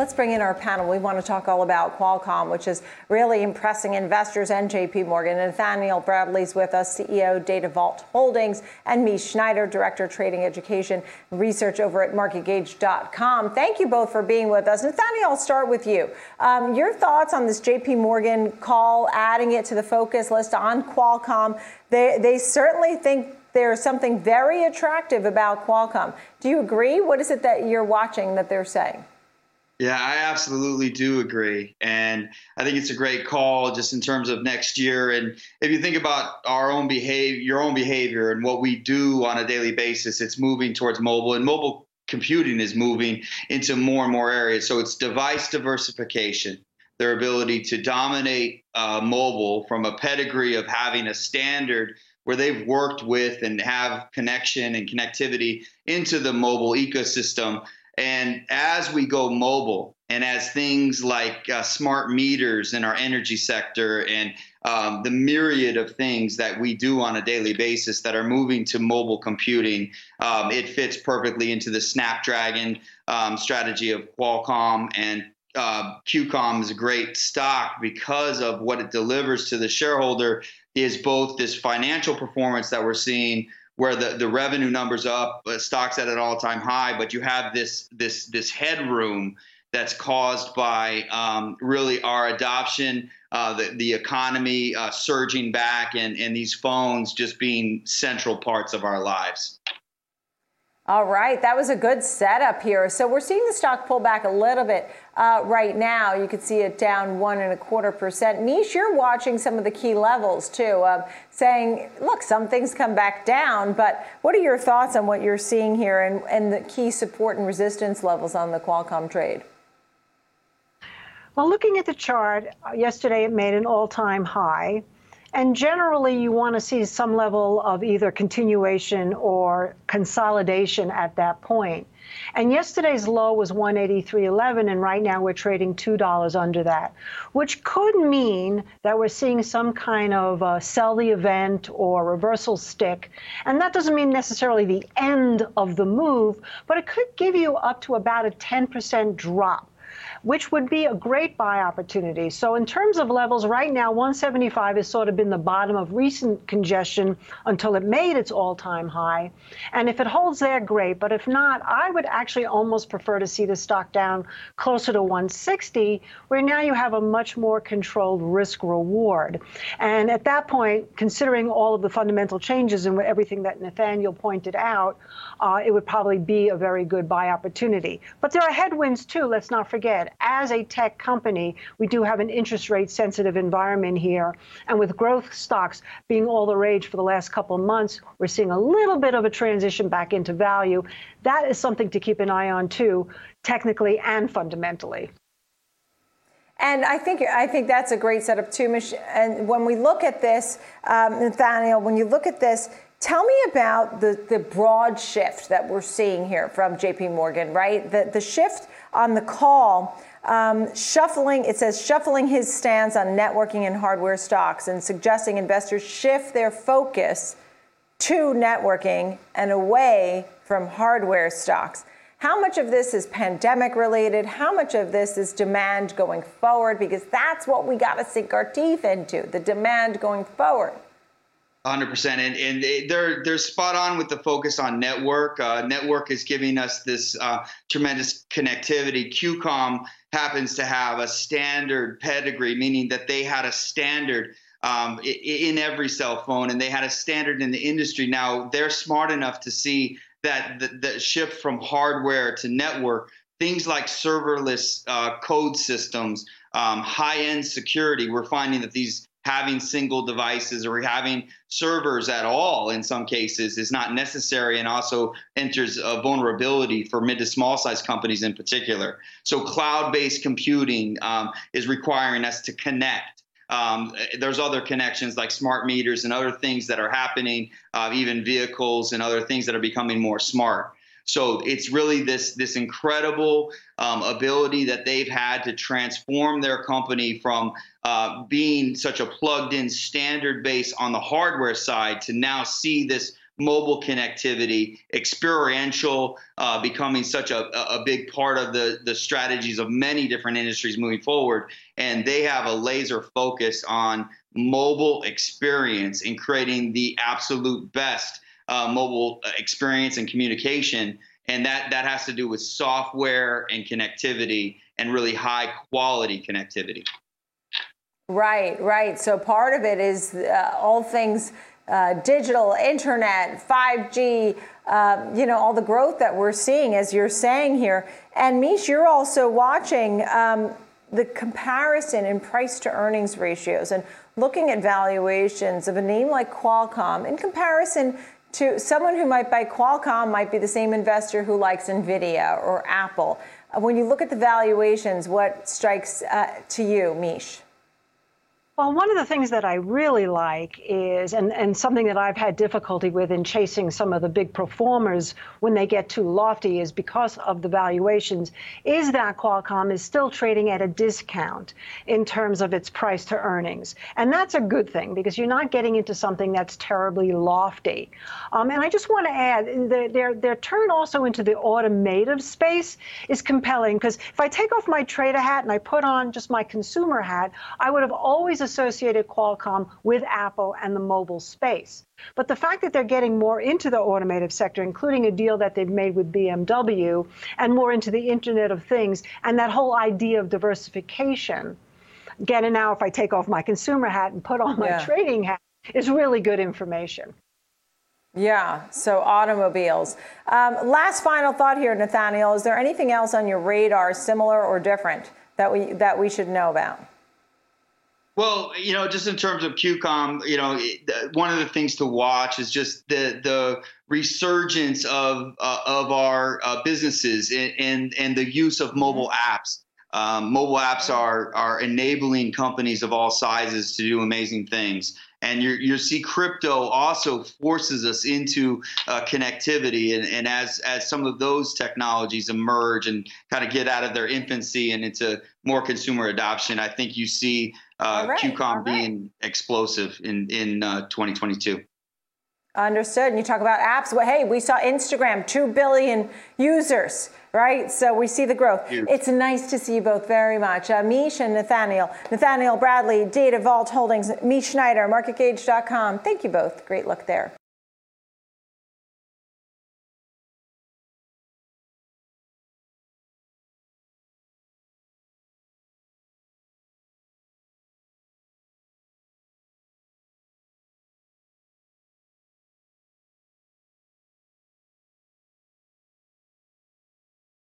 let's bring in our panel. We want to talk all about Qualcomm, which is really impressing investors and JP Morgan. Nathaniel Bradley's with us, CEO, Data Vault Holdings, and Mish Schneider, Director, Trading Education Research over at MarketGauge.com. Thank you both for being with us. Nathaniel, I'll start with you. Um, your thoughts on this JP Morgan call, adding it to the focus list on Qualcomm. They, they certainly think there's something very attractive about Qualcomm. Do you agree? What is it that you're watching that they're saying? Yeah, I absolutely do agree. And I think it's a great call just in terms of next year. And if you think about our own behavior, your own behavior and what we do on a daily basis, it's moving towards mobile and mobile computing is moving into more and more areas. So it's device diversification, their ability to dominate uh, mobile from a pedigree of having a standard where they've worked with and have connection and connectivity into the mobile ecosystem. And as we go mobile, and as things like uh, smart meters in our energy sector and um, the myriad of things that we do on a daily basis that are moving to mobile computing, um, it fits perfectly into the Snapdragon um, strategy of Qualcomm. And uh, QCOM is a great stock because of what it delivers to the shareholder is both this financial performance that we're seeing where the, the revenue numbers up, uh, stocks at an all-time high, but you have this this this headroom that's caused by um, really our adoption, uh, the, the economy uh, surging back, and, and these phones just being central parts of our lives. All right, that was a good setup here. So we're seeing the stock pull back a little bit uh, right now. You can see it down one and a quarter percent. Mish, you're watching some of the key levels too, uh, saying, look, some things come back down, but what are your thoughts on what you're seeing here and, and the key support and resistance levels on the Qualcomm trade? Well, looking at the chart, uh, yesterday it made an all time high. And generally, you want to see some level of either continuation or consolidation at that point. And yesterday's low was 183.11, and right now we're trading $2 under that, which could mean that we're seeing some kind of sell the event or reversal stick. And that doesn't mean necessarily the end of the move, but it could give you up to about a 10% drop which would be a great buy opportunity. So in terms of levels, right now, 175 has sort of been the bottom of recent congestion until it made its all-time high. And if it holds there, great. But if not, I would actually almost prefer to see the stock down closer to 160, where now you have a much more controlled risk reward. And at that point, considering all of the fundamental changes and everything that Nathaniel pointed out, uh, it would probably be a very good buy opportunity. But there are headwinds too, let's not forget as a tech company, we do have an interest rate sensitive environment here. And with growth stocks being all the rage for the last couple of months, we're seeing a little bit of a transition back into value. That is something to keep an eye on too, technically and fundamentally. And I think I think that's a great setup too, Mich- And when we look at this, um, Nathaniel, when you look at this, tell me about the the broad shift that we're seeing here from J.P. Morgan, right? The the shift on the call, um, shuffling, it says shuffling his stance on networking and hardware stocks and suggesting investors shift their focus to networking and away from hardware stocks. How much of this is pandemic related? How much of this is demand going forward? Because that's what we got to sink our teeth into the demand going forward. 100% and, and they're they're spot on with the focus on network. Uh, network is giving us this uh, tremendous connectivity. Qcom happens to have a standard pedigree meaning that they had a standard um, in every cell phone and they had a standard in the industry. Now they're smart enough to see that the, the shift from hardware to network things like serverless uh, code systems um, high-end security we're finding that these having single devices or having servers at all in some cases is not necessary and also enters a vulnerability for mid to small size companies in particular. So cloud based computing um, is requiring us to connect. Um, there's other connections like smart meters and other things that are happening, uh, even vehicles and other things that are becoming more smart. So it's really this this incredible um, ability that they've had to transform their company from uh, being such a plugged-in standard base on the hardware side to now see this mobile connectivity, experiential uh, becoming such a, a big part of the, the strategies of many different industries moving forward. And they have a laser focus on mobile experience and creating the absolute best uh, mobile experience and communication. And that, that has to do with software and connectivity and really high quality connectivity. Right, right. So part of it is uh, all things uh, digital, internet, 5G, uh, you know, all the growth that we're seeing, as you're saying here. And Mish, you're also watching um, the comparison in price to earnings ratios and looking at valuations of a name like Qualcomm in comparison to someone who might buy Qualcomm might be the same investor who likes Nvidia or Apple. Uh, when you look at the valuations, what strikes uh, to you, Mish? Well, one of the things that I really like is, and, and something that I've had difficulty with in chasing some of the big performers when they get too lofty, is because of the valuations, is that Qualcomm is still trading at a discount in terms of its price to earnings. And that's a good thing because you're not getting into something that's terribly lofty. Um, and I just want to add their, their, their turn also into the automotive space is compelling because if I take off my trader hat and I put on just my consumer hat, I would have always associated Qualcomm with Apple and the mobile space. But the fact that they're getting more into the automotive sector, including a deal that they've made with BMW, and more into the Internet of Things, and that whole idea of diversification, getting now if I take off my consumer hat and put on my yeah. trading hat, is really good information. Yeah, so automobiles. Um, last final thought here, Nathaniel. Is there anything else on your radar, similar or different, that we that we should know about? Well, you know, just in terms of QCOM, you know, one of the things to watch is just the the resurgence of uh, of our uh, businesses and, and, and the use of mobile mm-hmm. apps. Um, mobile apps are are enabling companies of all sizes to do amazing things. And you you see crypto also forces us into uh, connectivity, and, and as as some of those technologies emerge and kind of get out of their infancy and into more consumer adoption, I think you see uh, right, QCOM right. being explosive in in uh, 2022. Understood. And you talk about apps. Well, hey, we saw Instagram, 2 billion users, right? So we see the growth. Huge. It's nice to see you both very much. Uh, Mish and Nathaniel. Nathaniel Bradley, Data Vault Holdings, Mish Schneider, MarketGauge.com. Thank you both. Great look there.